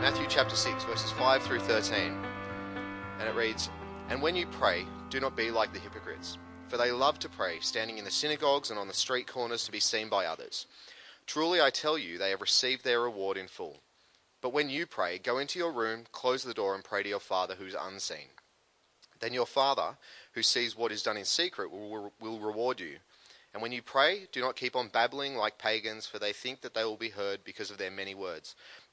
Matthew chapter 6, verses 5 through 13. And it reads And when you pray, do not be like the hypocrites, for they love to pray, standing in the synagogues and on the street corners to be seen by others. Truly I tell you, they have received their reward in full. But when you pray, go into your room, close the door, and pray to your Father who's unseen. Then your Father, who sees what is done in secret, will, will reward you. And when you pray, do not keep on babbling like pagans, for they think that they will be heard because of their many words.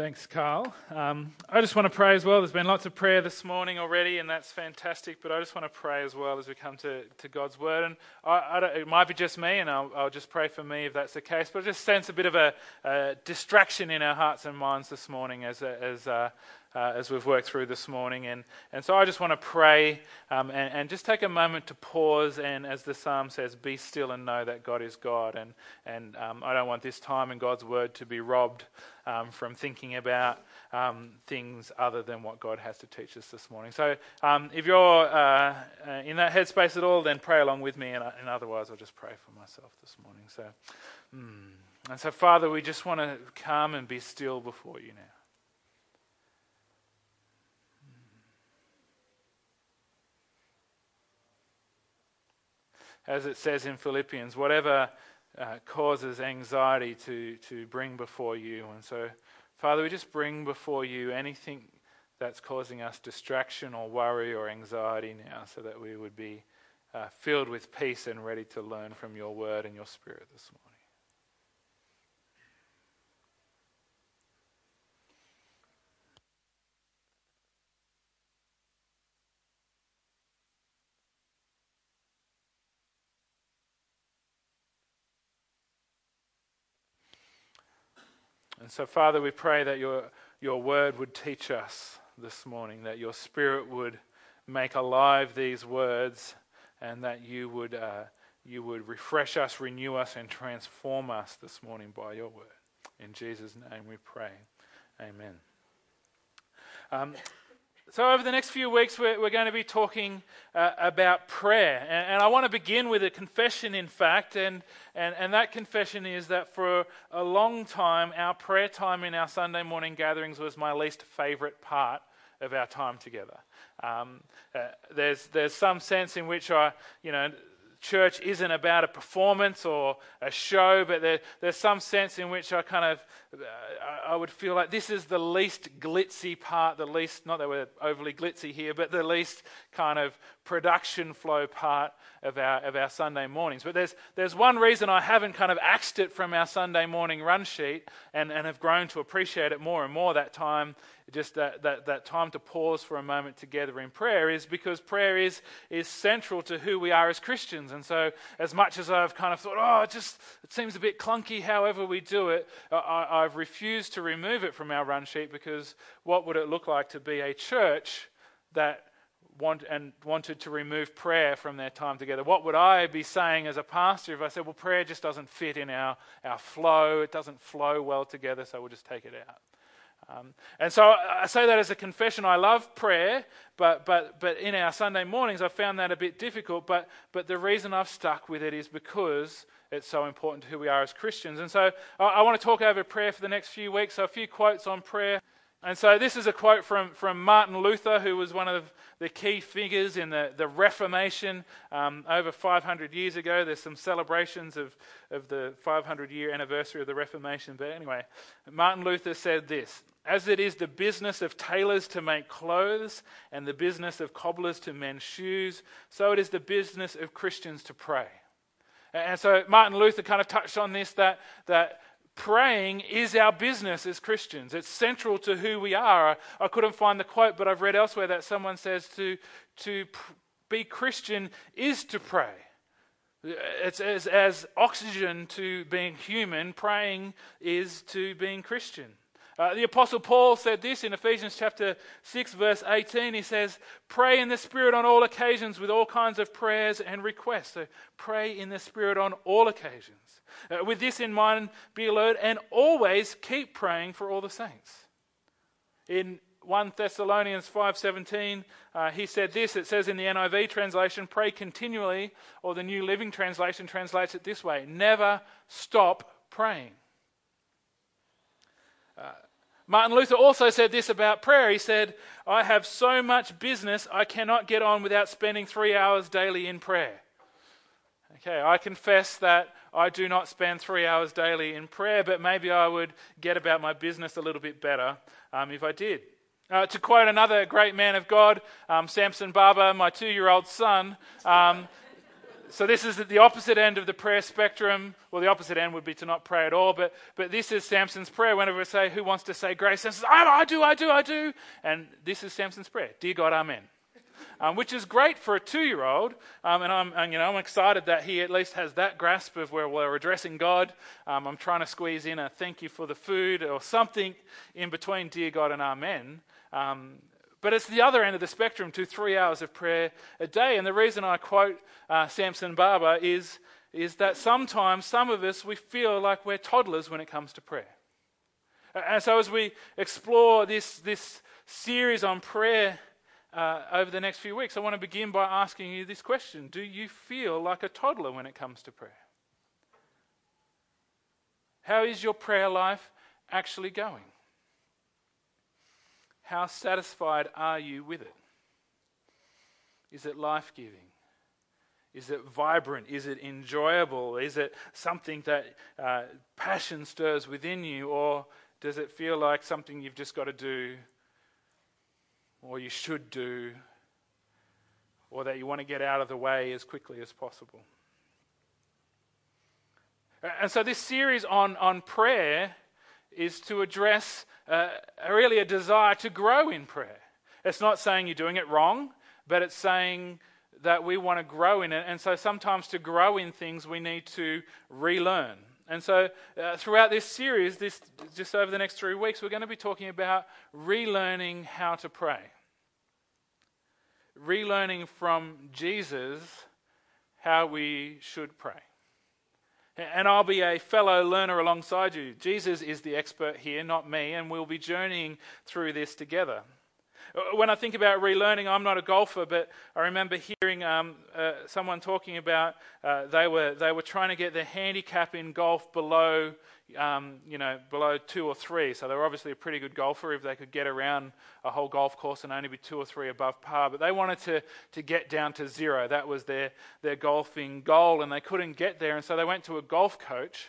Thanks, Carl. Um, I just want to pray as well. There's been lots of prayer this morning already, and that's fantastic. But I just want to pray as well as we come to, to God's word. And I, I it might be just me, and I'll, I'll, just pray for me if that's the case. But I just sense a bit of a, a distraction in our hearts and minds this morning as, as uh, uh, as we've worked through this morning. And, and so I just want to pray um, and, and, just take a moment to pause and, as the psalm says, be still and know that God is God. And, and um, I don't want this time in God's word to be robbed um, from thinking about um, things other than what God has to teach us this morning. So um, if you're uh, uh, in that headspace at all, then pray along with me. And, and otherwise, I'll just pray for myself this morning. So, mm. And so, Father, we just want to come and be still before you now. As it says in Philippians, whatever uh, causes anxiety to, to bring before you. And so, Father, we just bring before you anything that's causing us distraction or worry or anxiety now, so that we would be uh, filled with peace and ready to learn from your word and your spirit this morning. And so, Father, we pray that your, your word would teach us this morning, that your spirit would make alive these words, and that you would, uh, you would refresh us, renew us, and transform us this morning by your word. In Jesus' name we pray. Amen. Um, so, over the next few weeks, we're, we're going to be talking uh, about prayer. And, and, I want to begin with a confession, in fact. And, and, and that confession is that for a long time, our prayer time in our Sunday morning gatherings was my least favorite part of our time together. Um, uh, there's, there's some sense in which I, you know, church isn't about a performance or a show, but there, there's some sense in which I kind of uh, I would feel like this is the least glitzy part, the least not that we're overly glitzy here, but the least kind of production flow part of our of our Sunday mornings. But there's there's one reason I haven't kind of axed it from our Sunday morning run sheet and, and have grown to appreciate it more and more that time just that, that, that time to pause for a moment together in prayer is because prayer is, is central to who we are as Christians. And so, as much as I've kind of thought, oh, it just it seems a bit clunky however we do it, I, I've refused to remove it from our run sheet because what would it look like to be a church that want, and wanted to remove prayer from their time together. What would I be saying as a pastor if I said, well, prayer just doesn't fit in our, our flow, it doesn't flow well together, so we'll just take it out? Um, and so I say that as a confession. I love prayer, but, but, but in our Sunday mornings, I found that a bit difficult. But, but the reason I've stuck with it is because it's so important to who we are as Christians. And so I, I want to talk over prayer for the next few weeks. So, a few quotes on prayer. And so, this is a quote from, from Martin Luther, who was one of the key figures in the, the Reformation um, over 500 years ago. There's some celebrations of, of the 500 year anniversary of the Reformation. But anyway, Martin Luther said this As it is the business of tailors to make clothes and the business of cobblers to mend shoes, so it is the business of Christians to pray. And so Martin Luther kind of touched on this that, that praying is our business as Christians. It's central to who we are. I couldn't find the quote, but I've read elsewhere that someone says to, to be Christian is to pray. It's as, as oxygen to being human, praying is to being Christian. Uh, the Apostle Paul said this in Ephesians chapter 6, verse 18. He says, Pray in the Spirit on all occasions with all kinds of prayers and requests. So pray in the Spirit on all occasions. Uh, with this in mind, be alert and always keep praying for all the saints. In 1 Thessalonians 5:17 uh, he said this it says in the NIV translation pray continually or the New Living Translation translates it this way never stop praying uh, Martin Luther also said this about prayer. He said, I have so much business I cannot get on without spending three hours daily in prayer. Okay, I confess that I do not spend three hours daily in prayer, but maybe I would get about my business a little bit better um, if I did. Uh, to quote another great man of God, um, Samson Barber, my two year old son, um, so this is the opposite end of the prayer spectrum. Well, the opposite end would be to not pray at all, but, but this is Samson's prayer. Whenever we say, Who wants to say grace? Samson says, I, do, I do, I do. And this is Samson's prayer Dear God, Amen. Um, which is great for a two year old. Um, and, I'm, and, you know, I'm excited that he at least has that grasp of where we're addressing God. Um, I'm trying to squeeze in a thank you for the food or something in between Dear God and Amen. But it's the other end of the spectrum to three hours of prayer a day. And the reason I quote uh, Samson Barber is, is that sometimes some of us, we feel like we're toddlers when it comes to prayer. And so as we explore this, this series on prayer uh, over the next few weeks, I want to begin by asking you this question Do you feel like a toddler when it comes to prayer? How is your prayer life actually going? How satisfied are you with it? Is it life giving? Is it vibrant? Is it enjoyable? Is it something that uh, passion stirs within you? Or does it feel like something you've just got to do, or you should do, or that you want to get out of the way as quickly as possible? And so, this series on, on prayer is to address uh, really a desire to grow in prayer. It's not saying you're doing it wrong, but it's saying that we want to grow in it. And so sometimes to grow in things, we need to relearn. And so uh, throughout this series, this, just over the next three weeks, we're going to be talking about relearning how to pray. Relearning from Jesus how we should pray and I'll be a fellow learner alongside you. Jesus is the expert here, not me, and we'll be journeying through this together. Uh, when I think about relearning, I'm not a golfer, but I remember hearing um, uh, someone talking about uh, they were they were trying to get their handicap in golf below um, you know, below two or three. So they were obviously a pretty good golfer if they could get around a whole golf course and only be two or three above par. But they wanted to, to get down to zero. That was their, their golfing goal, and they couldn't get there. And so they went to a golf coach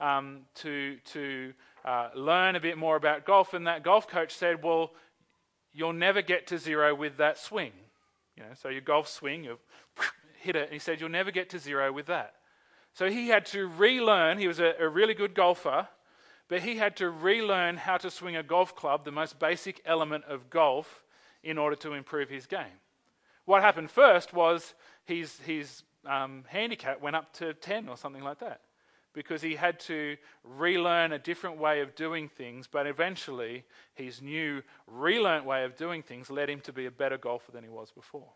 um, to, to uh, learn a bit more about golf. And that golf coach said, Well, you'll never get to zero with that swing. You know, so your golf swing, you hit it, and he said, You'll never get to zero with that. So he had to relearn, he was a, a really good golfer, but he had to relearn how to swing a golf club, the most basic element of golf, in order to improve his game. What happened first was his, his um, handicap went up to 10 or something like that because he had to relearn a different way of doing things, but eventually his new relearned way of doing things led him to be a better golfer than he was before.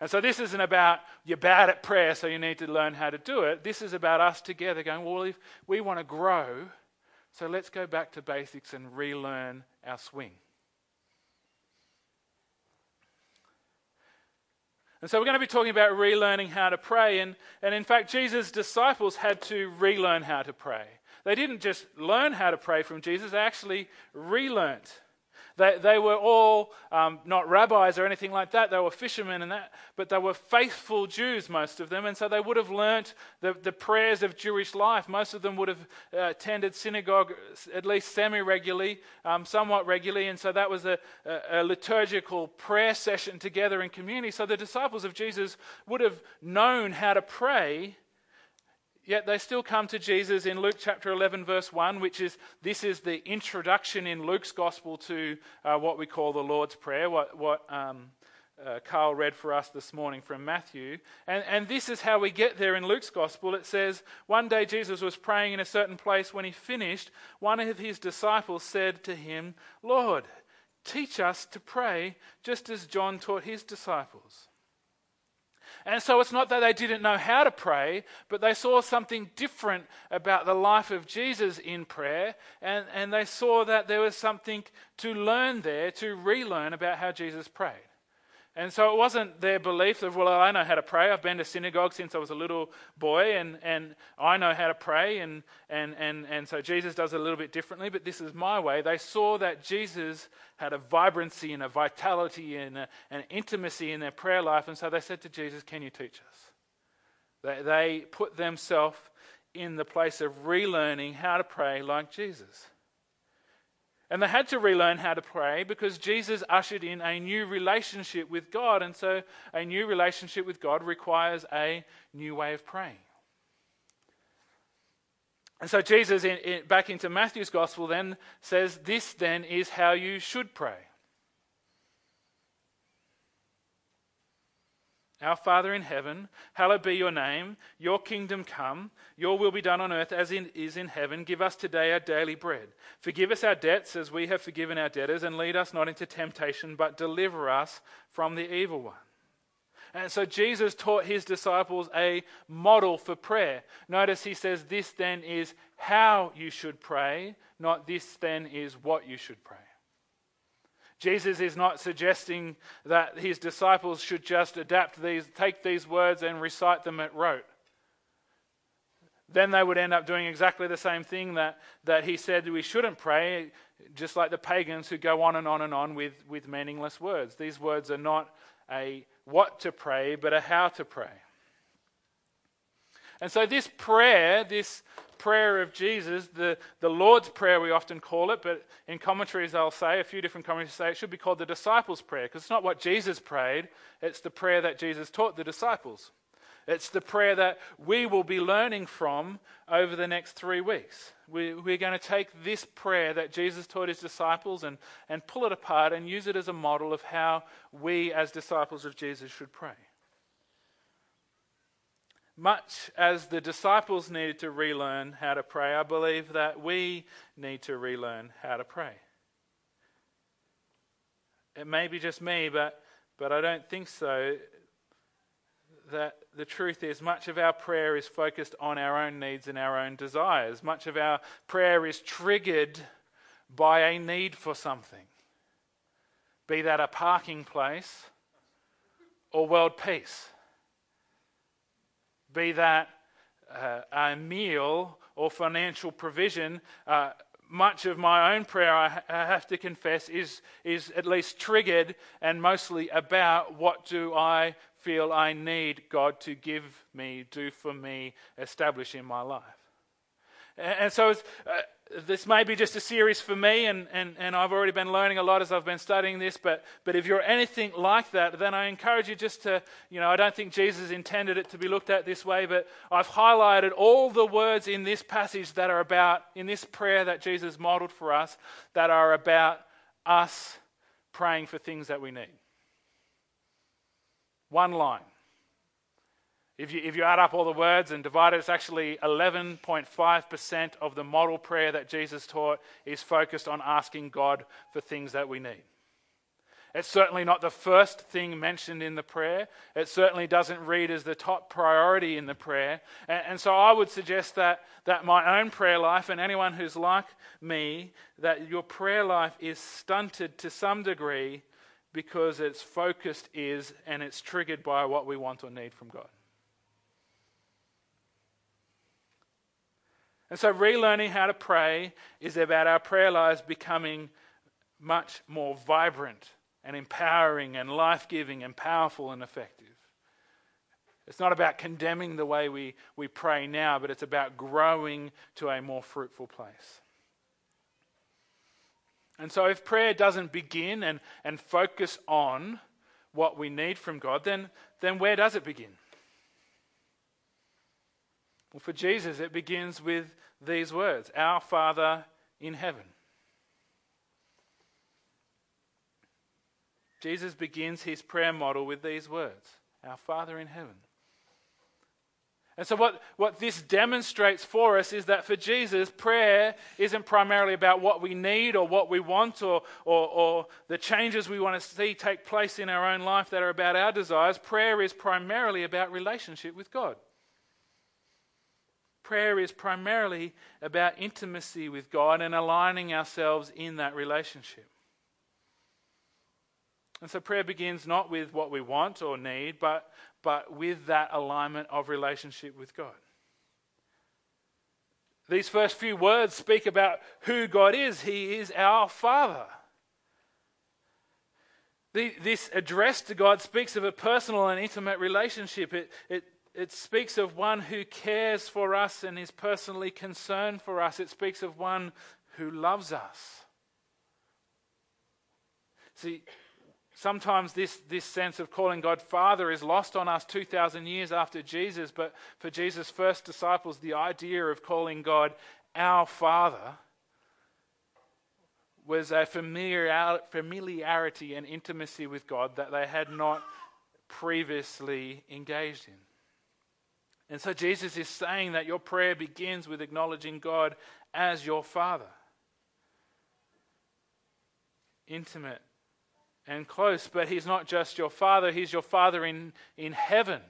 And so this isn't about you're bad at prayer, so you need to learn how to do it. This is about us together going, well, if we want to grow, so let's go back to basics and relearn our swing. And so we're going to be talking about relearning how to pray. And, and in fact, Jesus' disciples had to relearn how to pray. They didn't just learn how to pray from Jesus, they actually relearned they, they were all um, not rabbis or anything like that. They were fishermen and that, but they were faithful Jews, most of them, and so they would have learnt the, the prayers of Jewish life. Most of them would have uh, attended synagogue at least semi regularly, um, somewhat regularly, and so that was a, a, a liturgical prayer session together in community. So the disciples of Jesus would have known how to pray Yet they still come to Jesus in Luke chapter 11, verse 1, which is this is the introduction in Luke's gospel to uh, what we call the Lord's Prayer, what, what um, uh, Carl read for us this morning from Matthew. And, and this is how we get there in Luke's gospel. It says, One day Jesus was praying in a certain place. When he finished, one of his disciples said to him, Lord, teach us to pray, just as John taught his disciples. And so it's not that they didn't know how to pray, but they saw something different about the life of Jesus in prayer, and, and they saw that there was something to learn there, to relearn about how Jesus prayed. And so it wasn't their belief of, well, I know how to pray. I've been to synagogue since I was a little boy, and, and I know how to pray. And, and, and, and so Jesus does it a little bit differently, but this is my way. They saw that Jesus had a vibrancy and a vitality and a, an intimacy in their prayer life. And so they said to Jesus, Can you teach us? They, they put themselves in the place of relearning how to pray like Jesus. And they had to relearn how to pray because Jesus ushered in a new relationship with God. And so a new relationship with God requires a new way of praying. And so Jesus, in, in, back into Matthew's gospel, then says, This then is how you should pray. Our Father in heaven, hallowed be your name. Your kingdom come. Your will be done on earth as it is in heaven. Give us today our daily bread. Forgive us our debts as we have forgiven our debtors, and lead us not into temptation, but deliver us from the evil one. And so Jesus taught his disciples a model for prayer. Notice he says, This then is how you should pray, not this then is what you should pray. Jesus is not suggesting that his disciples should just adapt these, take these words and recite them at rote. Then they would end up doing exactly the same thing that, that he said we shouldn't pray, just like the pagans who go on and on and on with, with meaningless words. These words are not a what to pray, but a how to pray. And so, this prayer, this prayer of Jesus, the, the Lord's Prayer, we often call it, but in commentaries, I'll say, a few different commentaries say it should be called the disciples' prayer, because it's not what Jesus prayed, it's the prayer that Jesus taught the disciples. It's the prayer that we will be learning from over the next three weeks. We, are going to take this prayer that Jesus taught his disciples and, and pull it apart and use it as a model of how we, as disciples of Jesus, should pray. Much as the disciples needed to relearn how to pray, I believe that we need to relearn how to pray. It may be just me, but, but I don't think so. That the truth is, much of our prayer is focused on our own needs and our own desires. Much of our prayer is triggered by a need for something, be that a parking place or world peace be that uh, a meal or financial provision. Uh, much of my own prayer, I, I have to confess, is, is at least triggered and mostly about what do I feel I need God to give me, do for me, establish in my life. And, so uh, this may be just a series for me, and, and, and I've already been learning a lot as I've been studying this. But, but if you're anything like that, then I encourage you just to, you know, I don't think Jesus intended it to be looked at this way, but I've highlighted all the words in this passage that are about, in this prayer that Jesus modeled for us, that are about us praying for things that we need. One line. If you, if you add up all the words and divide it, it's actually 11.5% of the model prayer that Jesus taught is focused on asking God for things that we need. It's certainly not the first thing mentioned in the prayer. It certainly doesn't read as the top priority in the prayer. And, and, so I would suggest that, that my own prayer life, and anyone who's like me, that your prayer life is stunted to some degree because its focused is and it's triggered by what we want or need from God. And so, relearning how to pray is about our prayer lives becoming much more vibrant and empowering and life giving and powerful and effective. It's not about condemning the way we, we pray now, but it's about growing to a more fruitful place. And so, if prayer doesn't begin and, and focus on what we need from God, then, then where does it begin? Well, for Jesus, it begins with these words Our Father in heaven. Jesus begins his prayer model with these words Our Father in heaven. And so, what, what this demonstrates for us is that for Jesus, prayer isn't primarily about what we need or what we want or, or, or, the changes we want to see take place in our own life that are about our desires. Prayer is primarily about relationship with God. Prayer is primarily about intimacy with God and aligning ourselves in that relationship. And so prayer begins not with what we want or need, but, but with that alignment of relationship with God. These first few words speak about who God is. He is our Father. The, this address to God speaks of a personal and intimate relationship. It, it, it speaks of one who cares for us and is personally concerned for us. It speaks of one who loves us. See, Sometimes this, this sense of calling God Father is lost on us 2,000 years after Jesus, but for Jesus' first disciples, the idea of calling God our Father was a familiarity and intimacy with God that they had not previously engaged in. And so Jesus is saying that your prayer begins with acknowledging God as your Father. Intimate and close, but he's not just your father, he's your father in, in heaven.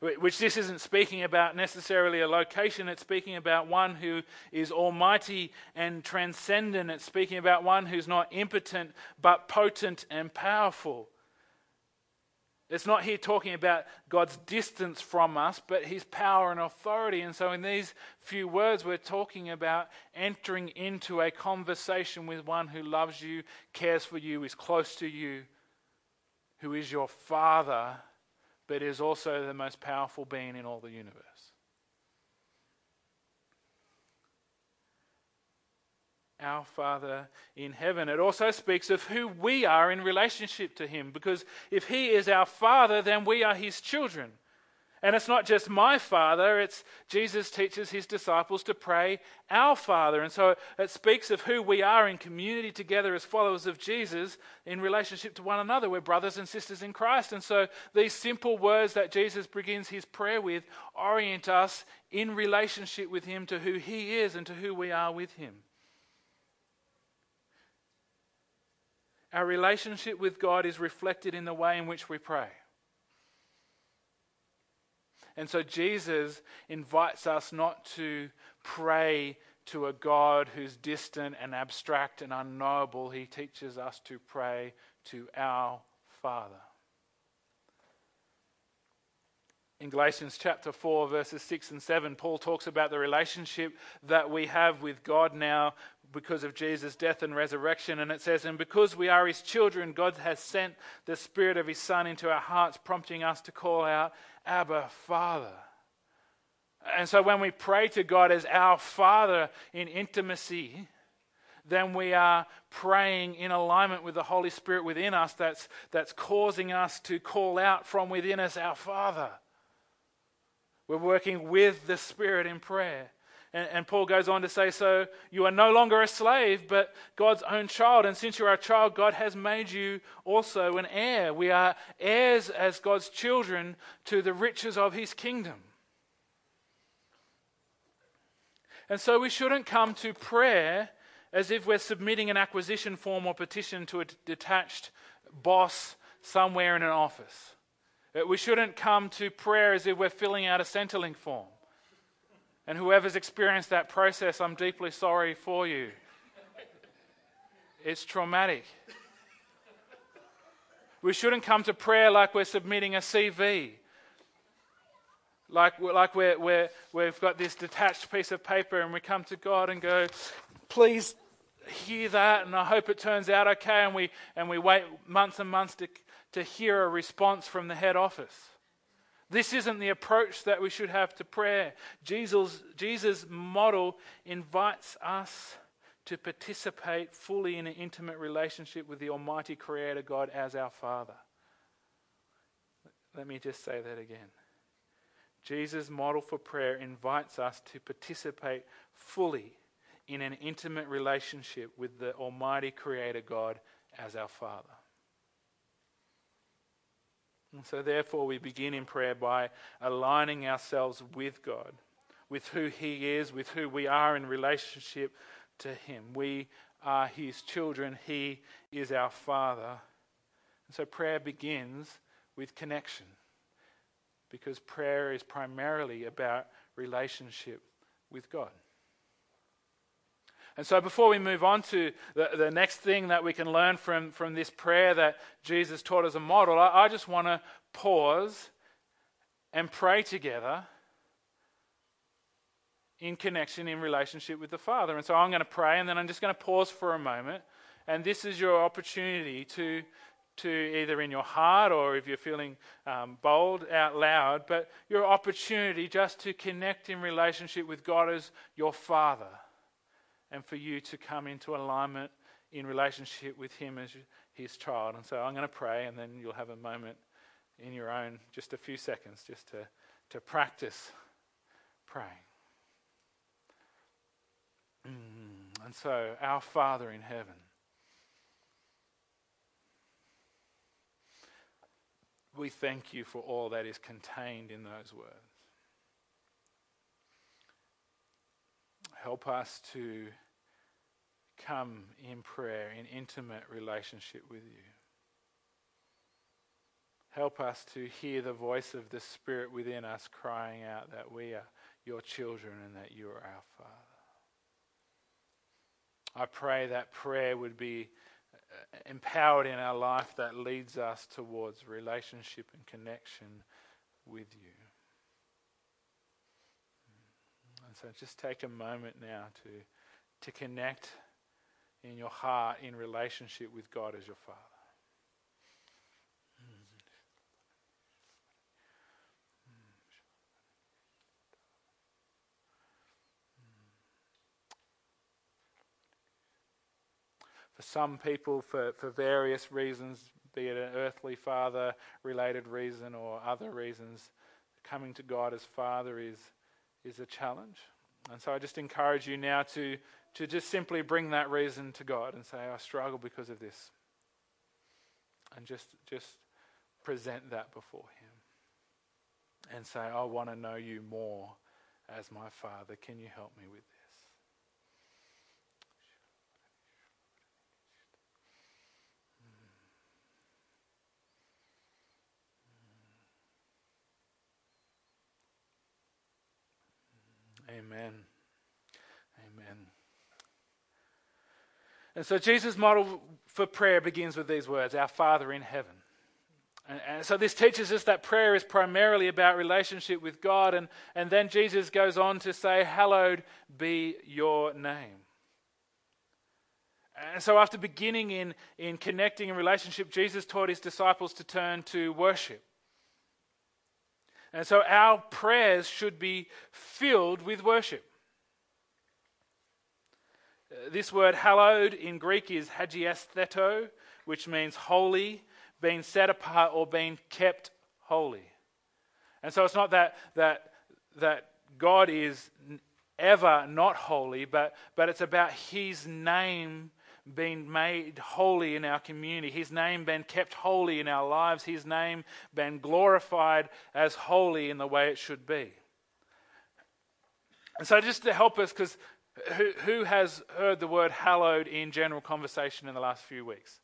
Which this isn't speaking about necessarily a location, it's speaking about one who is almighty and transcendent. It's speaking about one who's not impotent but potent and powerful. It's not here talking about God's distance from us, but his power and authority. And so, in these few words, we're talking about entering into a conversation with one who loves you, cares for you, is close to you, who is your Father, but is also the most powerful being in all the universe. Our Father in heaven. It also speaks of who we are in relationship to Him, because if He is our Father, then we are His children. And it's not just my Father, it's Jesus teaches His disciples to pray, Our Father. And so it speaks of who we are in community together as followers of Jesus in relationship to one another. We're brothers and sisters in Christ. And so these simple words that Jesus begins His prayer with orient us in relationship with Him to who He is and to who we are with Him. Our relationship with God is reflected in the way in which we pray. And so Jesus invites us not to pray to a God who's distant and abstract and unknowable. He teaches us to pray to our Father. In Galatians chapter 4, verses 6 and 7, Paul talks about the relationship that we have with God now because of Jesus' death and resurrection. And it says, And because we are his children, God has sent the Spirit of his Son into our hearts, prompting us to call out, Abba, Father. And so when we pray to God as our Father in intimacy, then we are praying in alignment with the Holy Spirit within us that's, that's causing us to call out from within us, Our Father. We're working with the Spirit in prayer. And, and, Paul goes on to say, So you are no longer a slave, but God's own child. And since you are a child, God has made you also an heir. We are heirs as God's children to the riches of his kingdom. And so we shouldn't come to prayer as if we're submitting an acquisition form or petition to a detached boss somewhere in an office. Uh, we shouldn't come to prayer as if we're filling out a Centrelink form. And whoever's experienced that process, I'm deeply sorry for you. It's traumatic. We shouldn't come to prayer like we're submitting a CV. Like, like we're, we're, we've got this detached piece of paper and we come to God and go, please hear that and I hope it turns out okay. And we, and we wait months and months to, to hear a response from the head office. This isn't the approach that we should have to prayer. Jesus, Jesus' model invites us to participate fully in an intimate relationship with the Almighty Creator God as our Father. Let me just say that again. Jesus' model for prayer invites us to participate fully in an intimate relationship with the Almighty Creator God as our Father. And so, therefore, we begin in prayer by aligning ourselves with God, with who He is, with who we are in relationship to Him. We are His children, He is our Father. And so, prayer begins with connection because prayer is primarily about relationship with God. And so, before we move on to the, the next thing that we can learn from, from this prayer that Jesus taught as a model, I, I just want to pause and pray together in connection, in relationship with the Father. And so, I'm going to pray, and then I'm just going to pause for a moment. And this is your opportunity to, to either in your heart or if you're feeling um, bold out loud, but your opportunity just to connect in relationship with God as your Father and for you to come into alignment in relationship with Him as His child. And so I'm going to pray, and then you'll have a moment in your own, just a few seconds, just to, to practice praying. Mm, and so, our Father in heaven, we thank you for all that is contained in those words. Help us to come in prayer, in intimate relationship with you. Help us to hear the voice of the Spirit within us crying out that we are your children and that you are our Father. I pray that prayer would be uh, empowered in our life that leads us towards relationship and connection with you. And so just take a moment now to, to connect in your heart in relationship with God as your Father. For some people, for, for various reasons, be it an earthly father related reason or other reasons, coming to God as Father is, is a challenge. And so I just encourage you now to to just simply bring that reason to God and say, I struggle because of this. And just, just present that before Him. And say, I want to know you more as my Father. Can you help me with this? Amen. And so Jesus' model for prayer begins with these words Our Father in heaven. And, and, so this teaches us that prayer is primarily about relationship with God. And, and then Jesus goes on to say, Hallowed be your name. And so after beginning in, in connecting in relationship, Jesus taught his disciples to turn to worship. And so our prayers should be filled with worship. This word hallowed in Greek is hagiastheto, which means holy, being set apart or being kept holy. And so it's not that, that, that God is ever not holy, but, but it's about His name being made holy in our community, His name being kept holy in our lives, His name being glorified as holy in the way it should be. And so, just to help us, because who, has heard the word hallowed in general conversation in the last few weeks?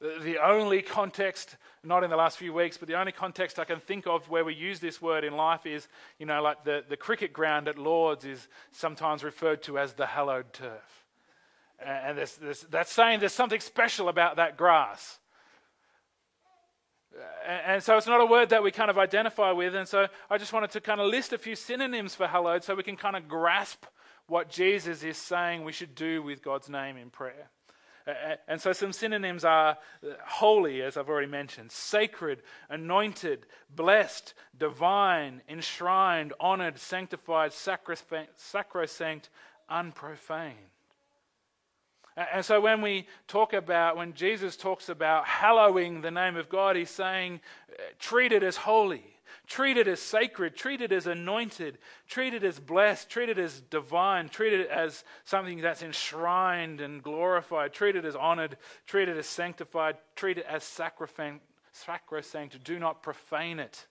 The, the only context, not in the last few weeks, but the only context I can think of where we use this word in life is, you know, like the, the cricket ground at Lords is sometimes referred to as the hallowed turf. And there's, there's, that's saying there's something special about that grass. And so it's not a word that we kind of identify with. And so I just wanted to kind of list a few synonyms for hallowed so we can kind of grasp what Jesus is saying we should do with God's name in prayer. And so some synonyms are holy, as I've already mentioned, sacred, anointed, blessed, divine, enshrined, honored, sanctified, sacrosanct, unprofaned. And so when we talk about, when Jesus talks about hallowing the name of God, he's saying, uh, treat it as holy, treat it as sacred, treat it as anointed, treat it as blessed, treat it as divine, treat it as something that's enshrined and glorified, treat it as honored, treat it as sanctified, treat it as sacrosanct. Do not profane it.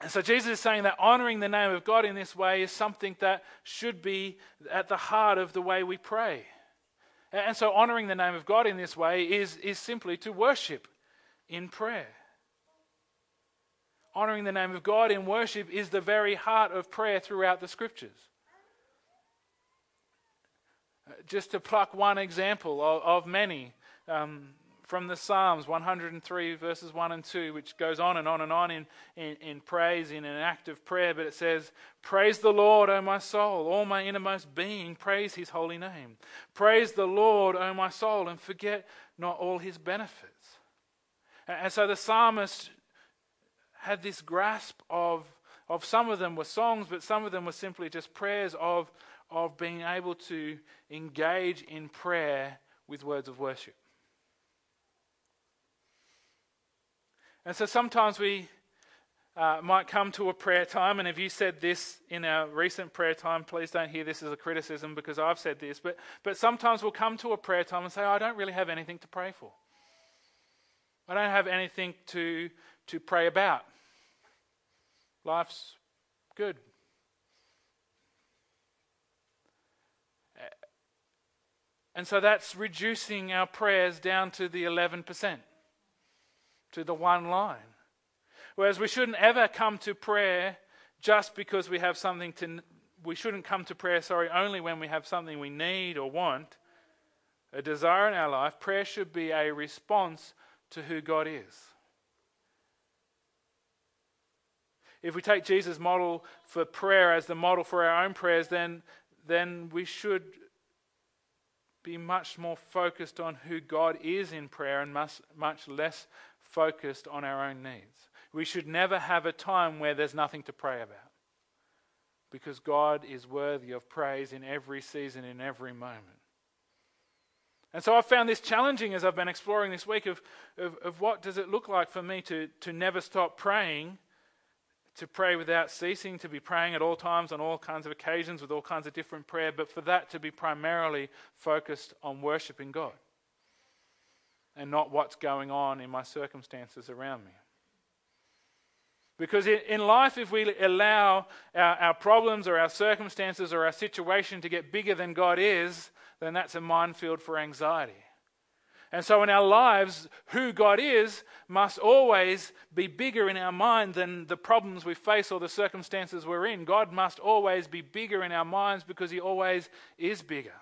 And so Jesus is saying that honoring the name of God in this way is something that should be at the heart of the way we pray. And so honoring the name of God in this way is, is simply to worship in prayer. Honoring the name of God in worship is the very heart of prayer throughout the scriptures. Just to pluck one example of, of many, um, from the Psalms 103, verses 1 and 2, which goes on and on and on in, in, in, praise, in an act of prayer. But it says, Praise the Lord, O my soul, all my innermost being, praise his holy name. Praise the Lord, O my soul, and forget not all his benefits. And so the psalmist had this grasp of, of some of them were songs, but some of them were simply just prayers of, of being able to engage in prayer with words of worship. And so sometimes we uh, might come to a prayer time, and if you said this in our recent prayer time, please don't hear this as a criticism because I've said this, but, but sometimes we'll come to a prayer time and say, oh, I don't really have anything to pray for. I don't have anything to, to pray about. Life's good. And so that's reducing our prayers down to the 11% to the one line. Whereas we shouldn't ever come to prayer just because we have something to, we shouldn't come to prayer, sorry, only when we have something we need or want, a desire in our life. Prayer should be a response to who God is. If we take Jesus' model for prayer as the model for our own prayers, then, then we should be much more focused on who God is in prayer and much, much less focused on our own needs. We should never have a time where there's nothing to pray about. Because God is worthy of praise in every season, in every moment. And so I found this challenging as I've been exploring this week of, of, of, what does it look like for me to, to never stop praying, to pray without ceasing, to be praying at all times on all kinds of occasions with all kinds of different prayer, but for that to be primarily focused on worshiping God and not what's going on in my circumstances around me. Because in life, if we allow our, our, problems or our circumstances or our situation to get bigger than God is, then that's a minefield for anxiety. And so in our lives, who God is must always be bigger in our mind than the problems we face or the circumstances we're in. God must always be bigger in our minds because He always is bigger.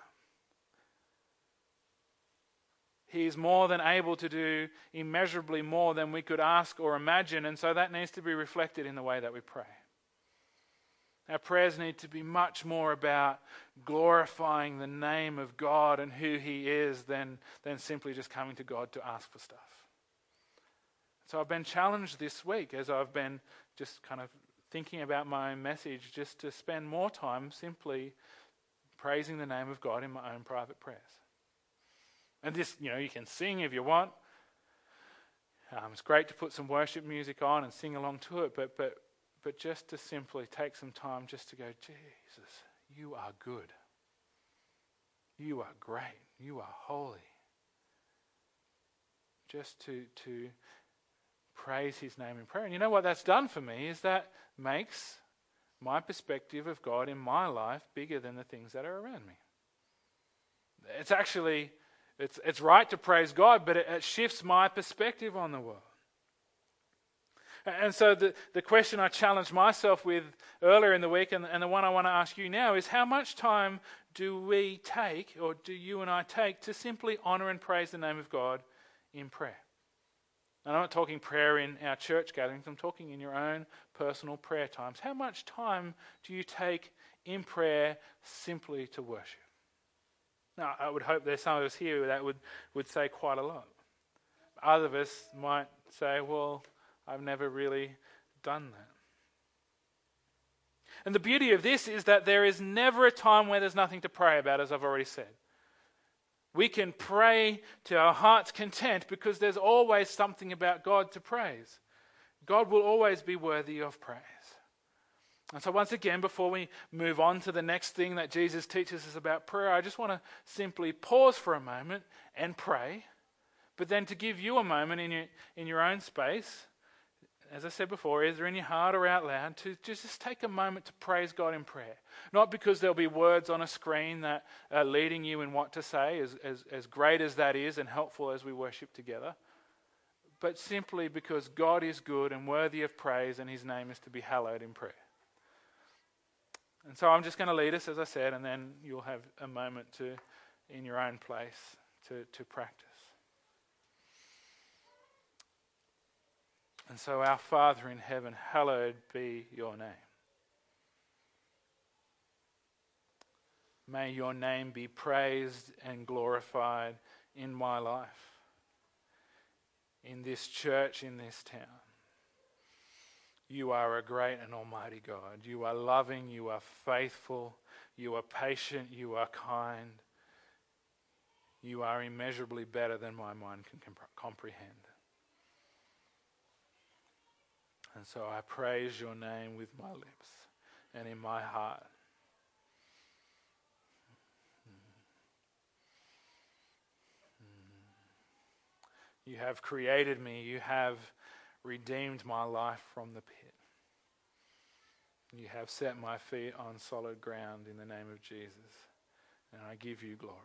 He is more than able to do immeasurably more than we could ask or imagine, and so that needs to be reflected in the way that we pray. Our prayers need to be much more about glorifying the name of God and who He is than, than simply just coming to God to ask for stuff. So I've been challenged this week as I've been just kind of thinking about my own message, just to spend more time simply praising the name of God in my own private prayers. And this, you know, you can sing if you want. Um, it's great to put some worship music on and sing along to it, but, but, but just to simply take some time just to go, Jesus, you are good. You are great. You are holy. Just to, to praise his name in prayer. And you know what that's done for me is that makes my perspective of God in my life bigger than the things that are around me. It's actually it's, it's right to praise God, but it, it shifts my perspective on the world. And so the, the question I challenged myself with earlier in the week, and, and the one I want to ask you now, is how much time do we take, or do you and I take, to simply honor and praise the name of God in prayer? And I'm not talking prayer in our church gatherings, I'm talking in your own personal prayer times. How much time do you take in prayer simply to worship? Now, I would hope there's some of us here that would, would say quite a lot. Other of us might say, well, I've never really done that. And the beauty of this is that there is never a time where there's nothing to pray about, as I've already said. We can pray to our heart's content because there's always something about God to praise. God will always be worthy of praise. And so, once again, before we move on to the next thing that Jesus teaches us about prayer, I just want to simply pause for a moment and pray But then to give you a moment in your, in your own space, as I said before, either in your heart or out loud, to just take a moment to praise God in prayer. Not because there'll be words on a screen that are leading you in what to say, as, as, as great as that is and helpful as we worship together, but simply because God is good and worthy of praise and his name is to be hallowed in prayer. And so I'm just going to lead us, as I said, and then you'll have a moment to, in your own place, to, to practice. And so, our Father in heaven, hallowed be your name. May your name be praised and glorified in my life, in this church, in this town. You are a great and almighty God. You are loving, you are faithful, you are patient, you are kind. You are immeasurably better than my mind can comp- comprehend. And so I praise your name with my lips and in my heart. You have created me. You have redeemed my life from the pit. You have set my feet on solid ground in the name of Jesus. And I give you glory.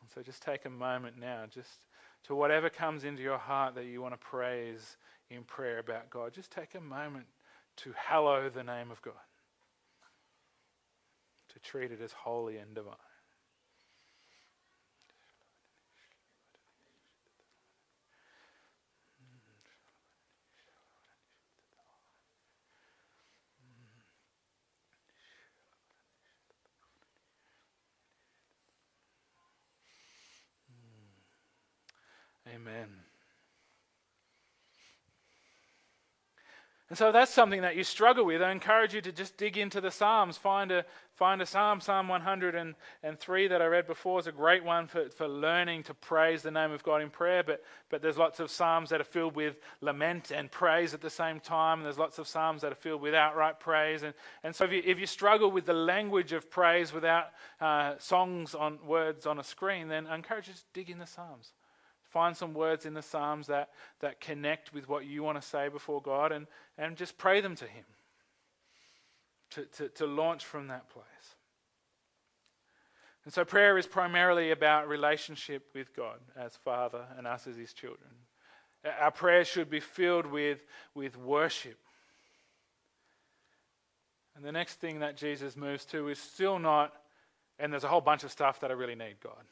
And so just take a moment now, just to whatever comes into your heart that you want to praise in prayer about God, just take a moment to hallow the name of God, to treat it as holy and divine. Amen. And so that's something that you struggle with. I encourage you to just dig into the Psalms. Find a, find a Psalm. Psalm 103 that I read before is a great one for, for learning to praise the name of God in prayer. But, but there's lots of Psalms that are filled with lament and praise at the same time. And there's lots of Psalms that are filled with outright praise. And, and so if you, if you struggle with the language of praise without uh, songs on words on a screen, then I encourage you to dig in the Psalms. Find some words in the Psalms that, that connect with what you want to say before God and, and just pray them to Him to, to, to launch from that place. And so prayer is primarily about relationship with God as Father and us as His children. Our prayers should be filled with, with worship. And the next thing that Jesus moves to is still not, and there's a whole bunch of stuff that I really need God.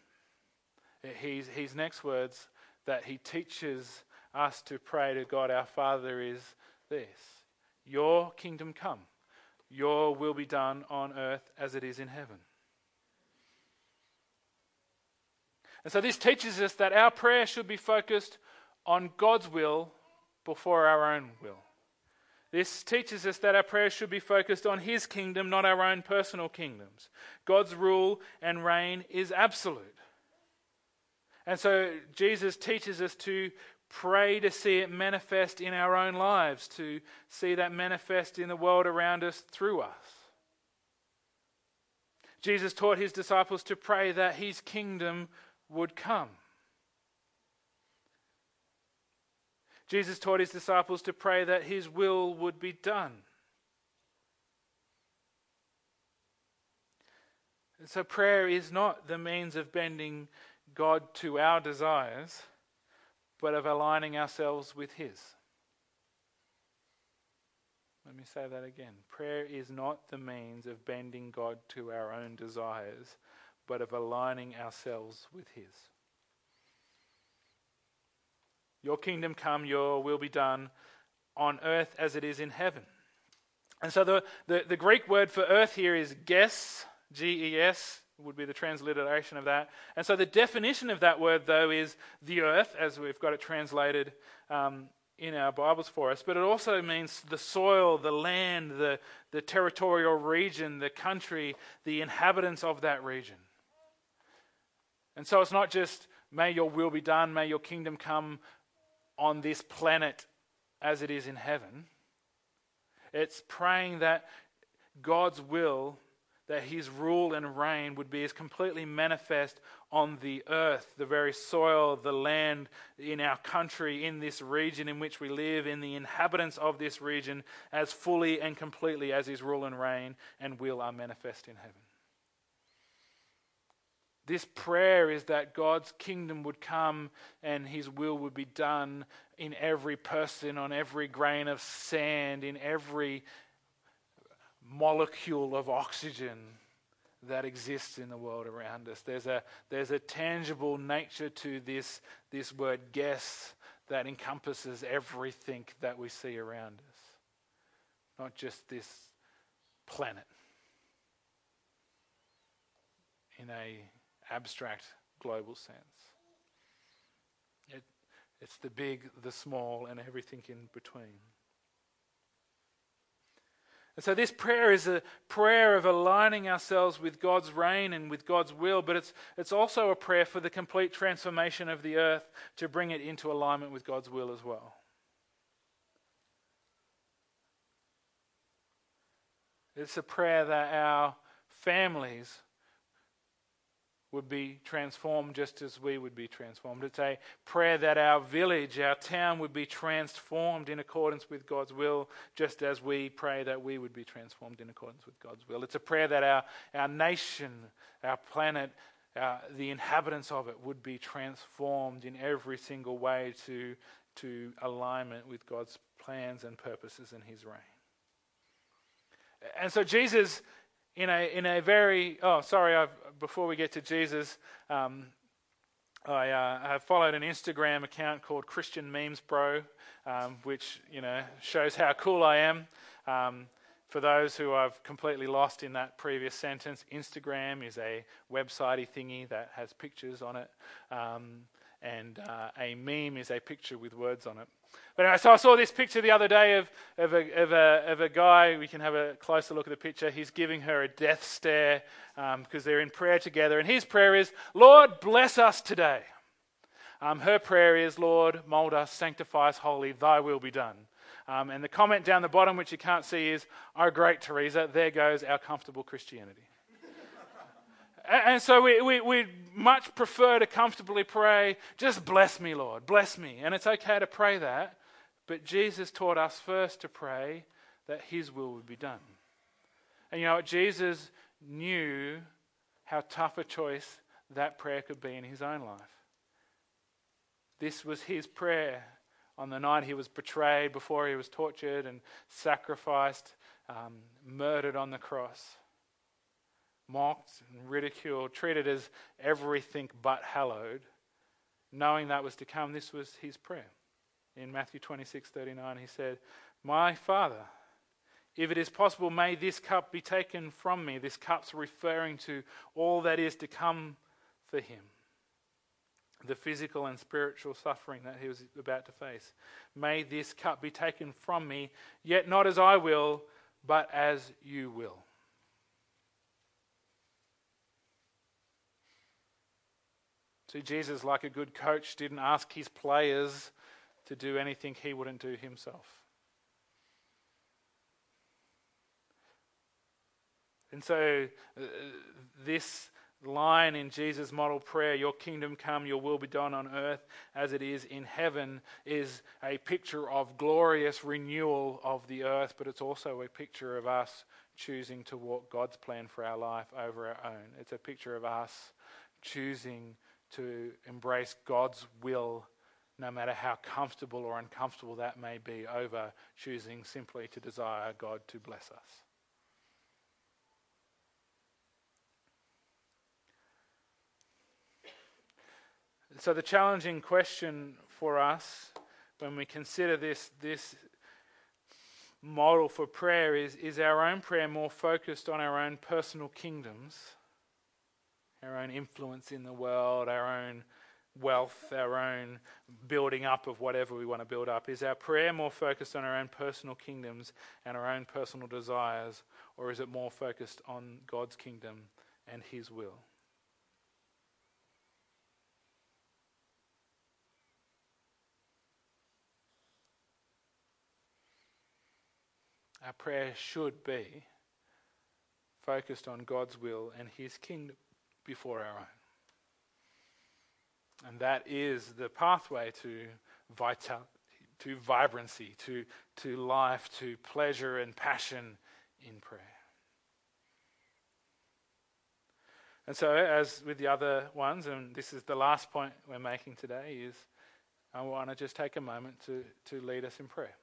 His, his next words that he teaches us to pray to God our Father is this Your kingdom come, your will be done on earth as it is in heaven. And so this teaches us that our prayer should be focused on God's will before our own will. This teaches us that our prayer should be focused on His kingdom, not our own personal kingdoms. God's rule and reign is absolute. And so Jesus teaches us to pray to see it manifest in our own lives, to see that manifest in the world around us through us. Jesus taught his disciples to pray that his kingdom would come. Jesus taught his disciples to pray that his will would be done. And so prayer is not the means of bending God to our desires, but of aligning ourselves with His. Let me say that again. Prayer is not the means of bending God to our own desires, but of aligning ourselves with His. Your kingdom come, your will be done on earth as it is in heaven. And so the, the, the Greek word for earth here is ges, G E S, would be the transliteration of that. And so the definition of that word, though, is the earth, as we've got it translated um, in our Bibles for us. But it also means the soil, the land, the, the territorial region, the country, the inhabitants of that region. And so it's not just, may your will be done, may your kingdom come on this planet as it is in heaven. It's praying that God's will that his rule and reign would be as completely manifest on the earth, the very soil, the land in our country, in this region in which we live, in the inhabitants of this region, as fully and completely as his rule and reign and will are manifest in heaven. This prayer is that God's kingdom would come and his will would be done in every person, on every grain of sand, in every molecule of oxygen that exists in the world around us. There's a, there's a tangible nature to this, this word ges that encompasses everything that we see around us, not just this planet in a abstract global sense. It, it's the big, the small, and everything in between. And so, this prayer is a prayer of aligning ourselves with God's reign and with God's will, but it's, it's also a prayer for the complete transformation of the earth to bring it into alignment with God's will as well. It's a prayer that our families would be transformed just as we would be transformed. It's a prayer that our village, our town would be transformed in accordance with God's will, just as we pray that we would be transformed in accordance with God's will. It's a prayer that our, our nation, our planet, our, the inhabitants of it would be transformed in every single way to, to alignment with God's plans and purposes in His reign. And so Jesus in a, in a very, oh, sorry, I've, before we get to Jesus, um, I uh, have followed an Instagram account called Christian Memes Bro, um, which, you know, shows how cool I am. Um, for those who I've completely lost in that previous sentence, Instagram is a websitey thingy that has pictures on it, um, and uh, a meme is a picture with words on it. But anyway, so I saw this picture the other day of, of, a, of, a, of a guy. We can have a closer look at the picture. He's giving her a death stare because um, they're in prayer together. And his prayer is, Lord, bless us today. Um, her prayer is, Lord, mold us, sanctify us holy, thy will be done. Um, and the comment down the bottom, which you can't see, is, Oh, great, Teresa, there goes our comfortable Christianity. And so we, we, we much prefer to comfortably pray, just bless me, Lord, bless me. And it's okay to pray that, but Jesus taught us first to pray that his will would be done. And you know what? Jesus knew how tough a choice that prayer could be in his own life. This was his prayer on the night he was betrayed, before he was tortured and sacrificed, um, murdered on the cross mocked and ridiculed, treated as everything but hallowed, knowing that was to come, this was his prayer. In Matthew 26 39, he said, My Father, if it is possible, may this cup be taken from me. This cup's referring to all that is to come for him the physical and spiritual suffering that he was about to face. May this cup be taken from me, yet not as I will, but as you will. See, Jesus, like a good coach, didn't ask his players to do anything he wouldn't do himself. And so, uh, this line in Jesus' model prayer, Your kingdom come, your will be done on earth as it is in heaven, is a picture of glorious renewal of the earth, but it's also a picture of us choosing to walk God's plan for our life over our own. It's a picture of us choosing to embrace God's will, no matter how comfortable or uncomfortable that may be, over choosing simply to desire God to bless us. So, the challenging question for us when we consider this, this model for prayer is is our own prayer more focused on our own personal kingdoms? Our own influence in the world, our own wealth, our own building up of whatever we want to build up? Is our prayer more focused on our own personal kingdoms and our own personal desires, or is it more focused on God's kingdom and His will? Our prayer should be focused on God's will and His kingdom before our own. And that is the pathway to vitality, to vibrancy, to, to life, to pleasure and passion in prayer. And so, as with the other ones, and this is the last point we're making today, is I want to just take a moment to, to lead us in prayer.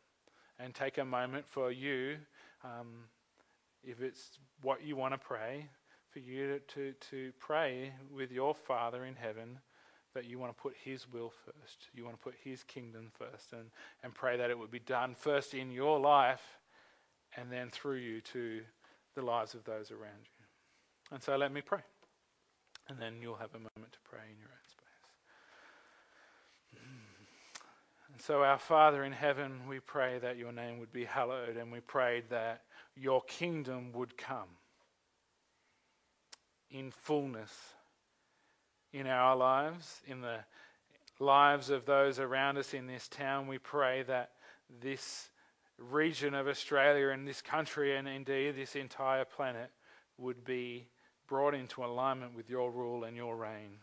And take a moment for you, um, if it's what you want to pray, for you to, to pray with your Father in heaven that you want to put His will first. You want to put His kingdom first and, and pray that it would be done first in your life and then through you to the lives of those around you. And so let me pray. And then you'll have a moment to pray in your own space. And so, our Father in heaven, we pray that your name would be hallowed, and we pray that your kingdom would come in fullness in our lives, in the lives of those around us in this town. We pray that this region of Australia and this country, and indeed this entire planet, would be brought into alignment with your rule and your reign.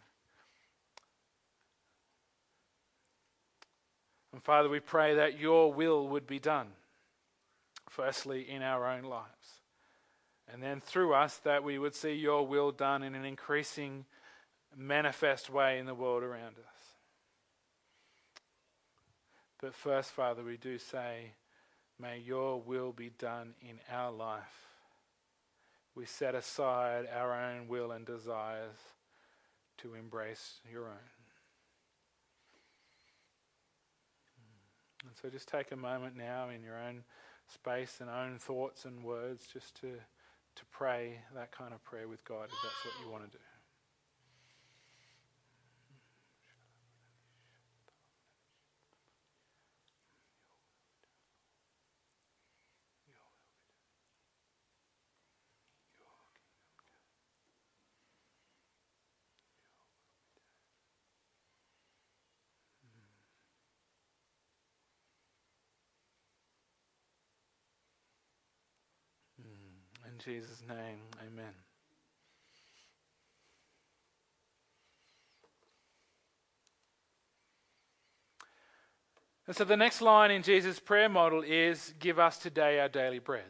And Father, we pray that your will would be done, firstly in our own lives, and then through us that we would see your will done in an increasing, manifest way in the world around us. But first, Father, we do say, may your will be done in our life we set aside our own will and desires to embrace your own. And so just take a moment now in your own space and own thoughts and words just to, to pray that kind of prayer with God if that's what you want to do. In Jesus' name, amen. And so the next line in Jesus' prayer model is Give us today our daily bread.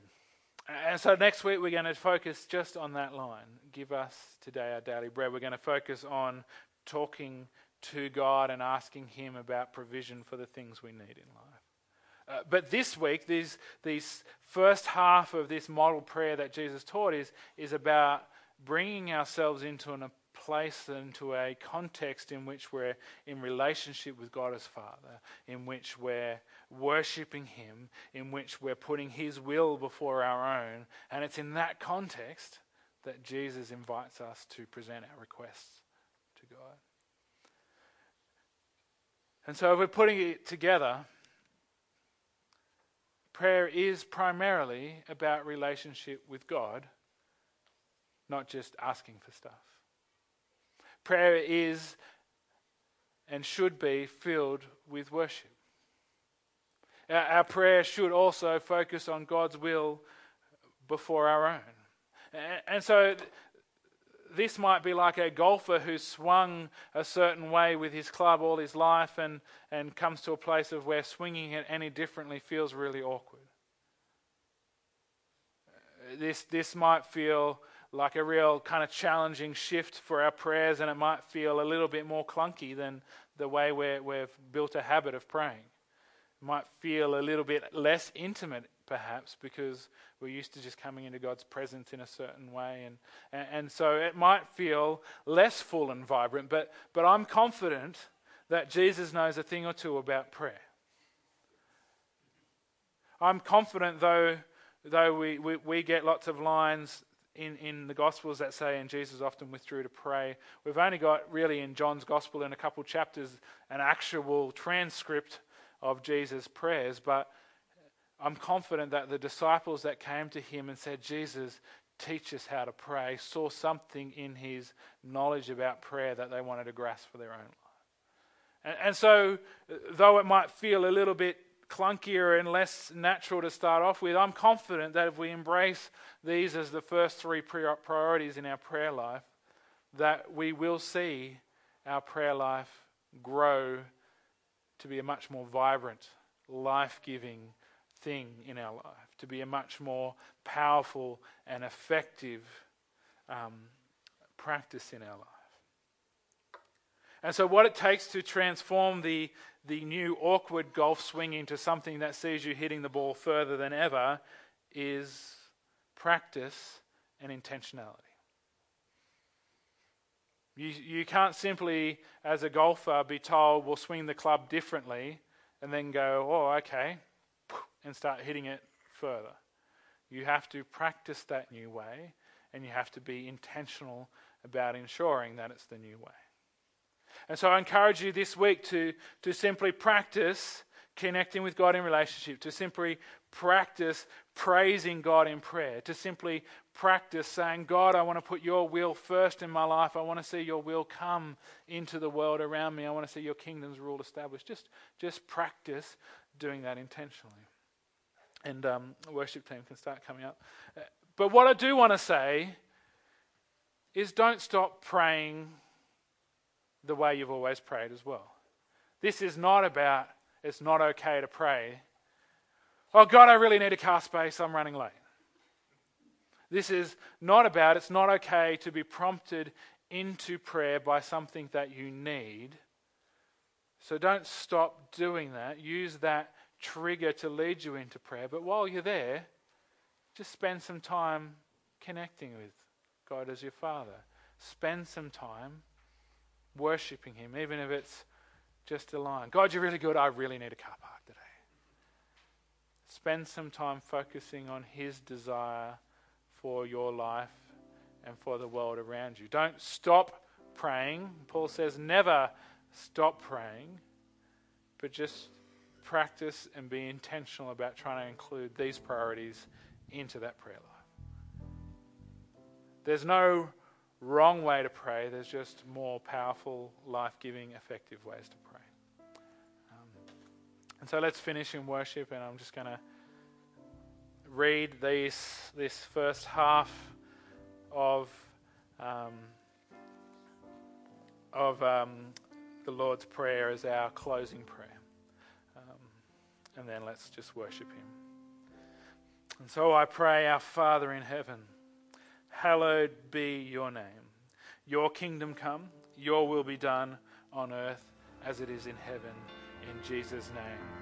And so next week we're going to focus just on that line Give us today our daily bread. We're going to focus on talking to God and asking Him about provision for the things we need in life. Uh, but this week, these first half of this model prayer that Jesus taught is, is about bringing ourselves into a place, into a context in which we're in relationship with God as Father, in which we're worshipping Him, in which we're putting His will before our own. And it's in that context that Jesus invites us to present our requests to God. And so if we're putting it together, Prayer is primarily about relationship with God, not just asking for stuff. Prayer is and should be filled with worship. Our prayer should also focus on God's will before our own. And so this might be like a golfer who's swung a certain way with his club all his life and, and comes to a place of where swinging it any differently feels really awkward. This, this might feel like a real kind of challenging shift for our prayers, and it might feel a little bit more clunky than the way we we've built a habit of praying. It might feel a little bit less intimate perhaps, because we're used to just coming into God's presence in a certain way. And, and, and, so it might feel less full and vibrant, but, but I'm confident that Jesus knows a thing or two about prayer. I'm confident, though, though we, we, we get lots of lines in, in the Gospels that say, and Jesus often withdrew to pray. We've only got, really, in John's Gospel, in a couple chapters, an actual transcript of Jesus' prayers, but I'm confident that the disciples that came to him and said, Jesus, teach us how to pray, saw something in his knowledge about prayer that they wanted to grasp for their own life. And, and so, though it might feel a little bit clunkier and less natural to start off with, I'm confident that if we embrace these as the first three priorities in our prayer life, that we will see our prayer life grow to be a much more vibrant, life giving thing in our life, to be a much more powerful and effective um, practice in our life. And so, what it takes to transform the, the new awkward golf swing into something that sees you hitting the ball further than ever is practice and intentionality. You, you can't simply, as a golfer, be told, we'll swing the club differently and then go, oh, okay, and start hitting it further. You have to practice that new way and you have to be intentional about ensuring that it's the new way. And so I encourage you this week to, to simply practice connecting with God in relationship, to simply practice praising God in prayer, to simply practice saying, God, I want to put your will first in my life. I want to see your will come into the world around me. I want to see your kingdom's rule established. Just, just practice doing that intentionally. And um, worship team can start coming up. But what I do want to say is don't stop praying the way you've always prayed as well. This is not about it's not okay to pray. Oh, God, I really need a car space. I'm running late. This is not about it's not okay to be prompted into prayer by something that you need. So don't stop doing that. Use that trigger to lead you into prayer. But while you're there, just spend some time connecting with God as your Father. Spend some time worshiping Him, even if it's just a line. God, you're really good. I really need a car park today. Spend some time focusing on His desire for your life and for the world around you. Don't stop praying. Paul says, never stop praying, but just practice and be intentional about trying to include these priorities into that prayer life. There's no wrong way to pray, there's just more powerful, life giving, effective ways to pray. Um, and so let's finish in worship, and I'm just going to read these, this first half of, um, of um, the Lord's Prayer as our closing prayer. And then let's just worship Him. And so I pray, Our Father in heaven, hallowed be your name. Your kingdom come, your will be done on earth as it is in heaven. In Jesus' name.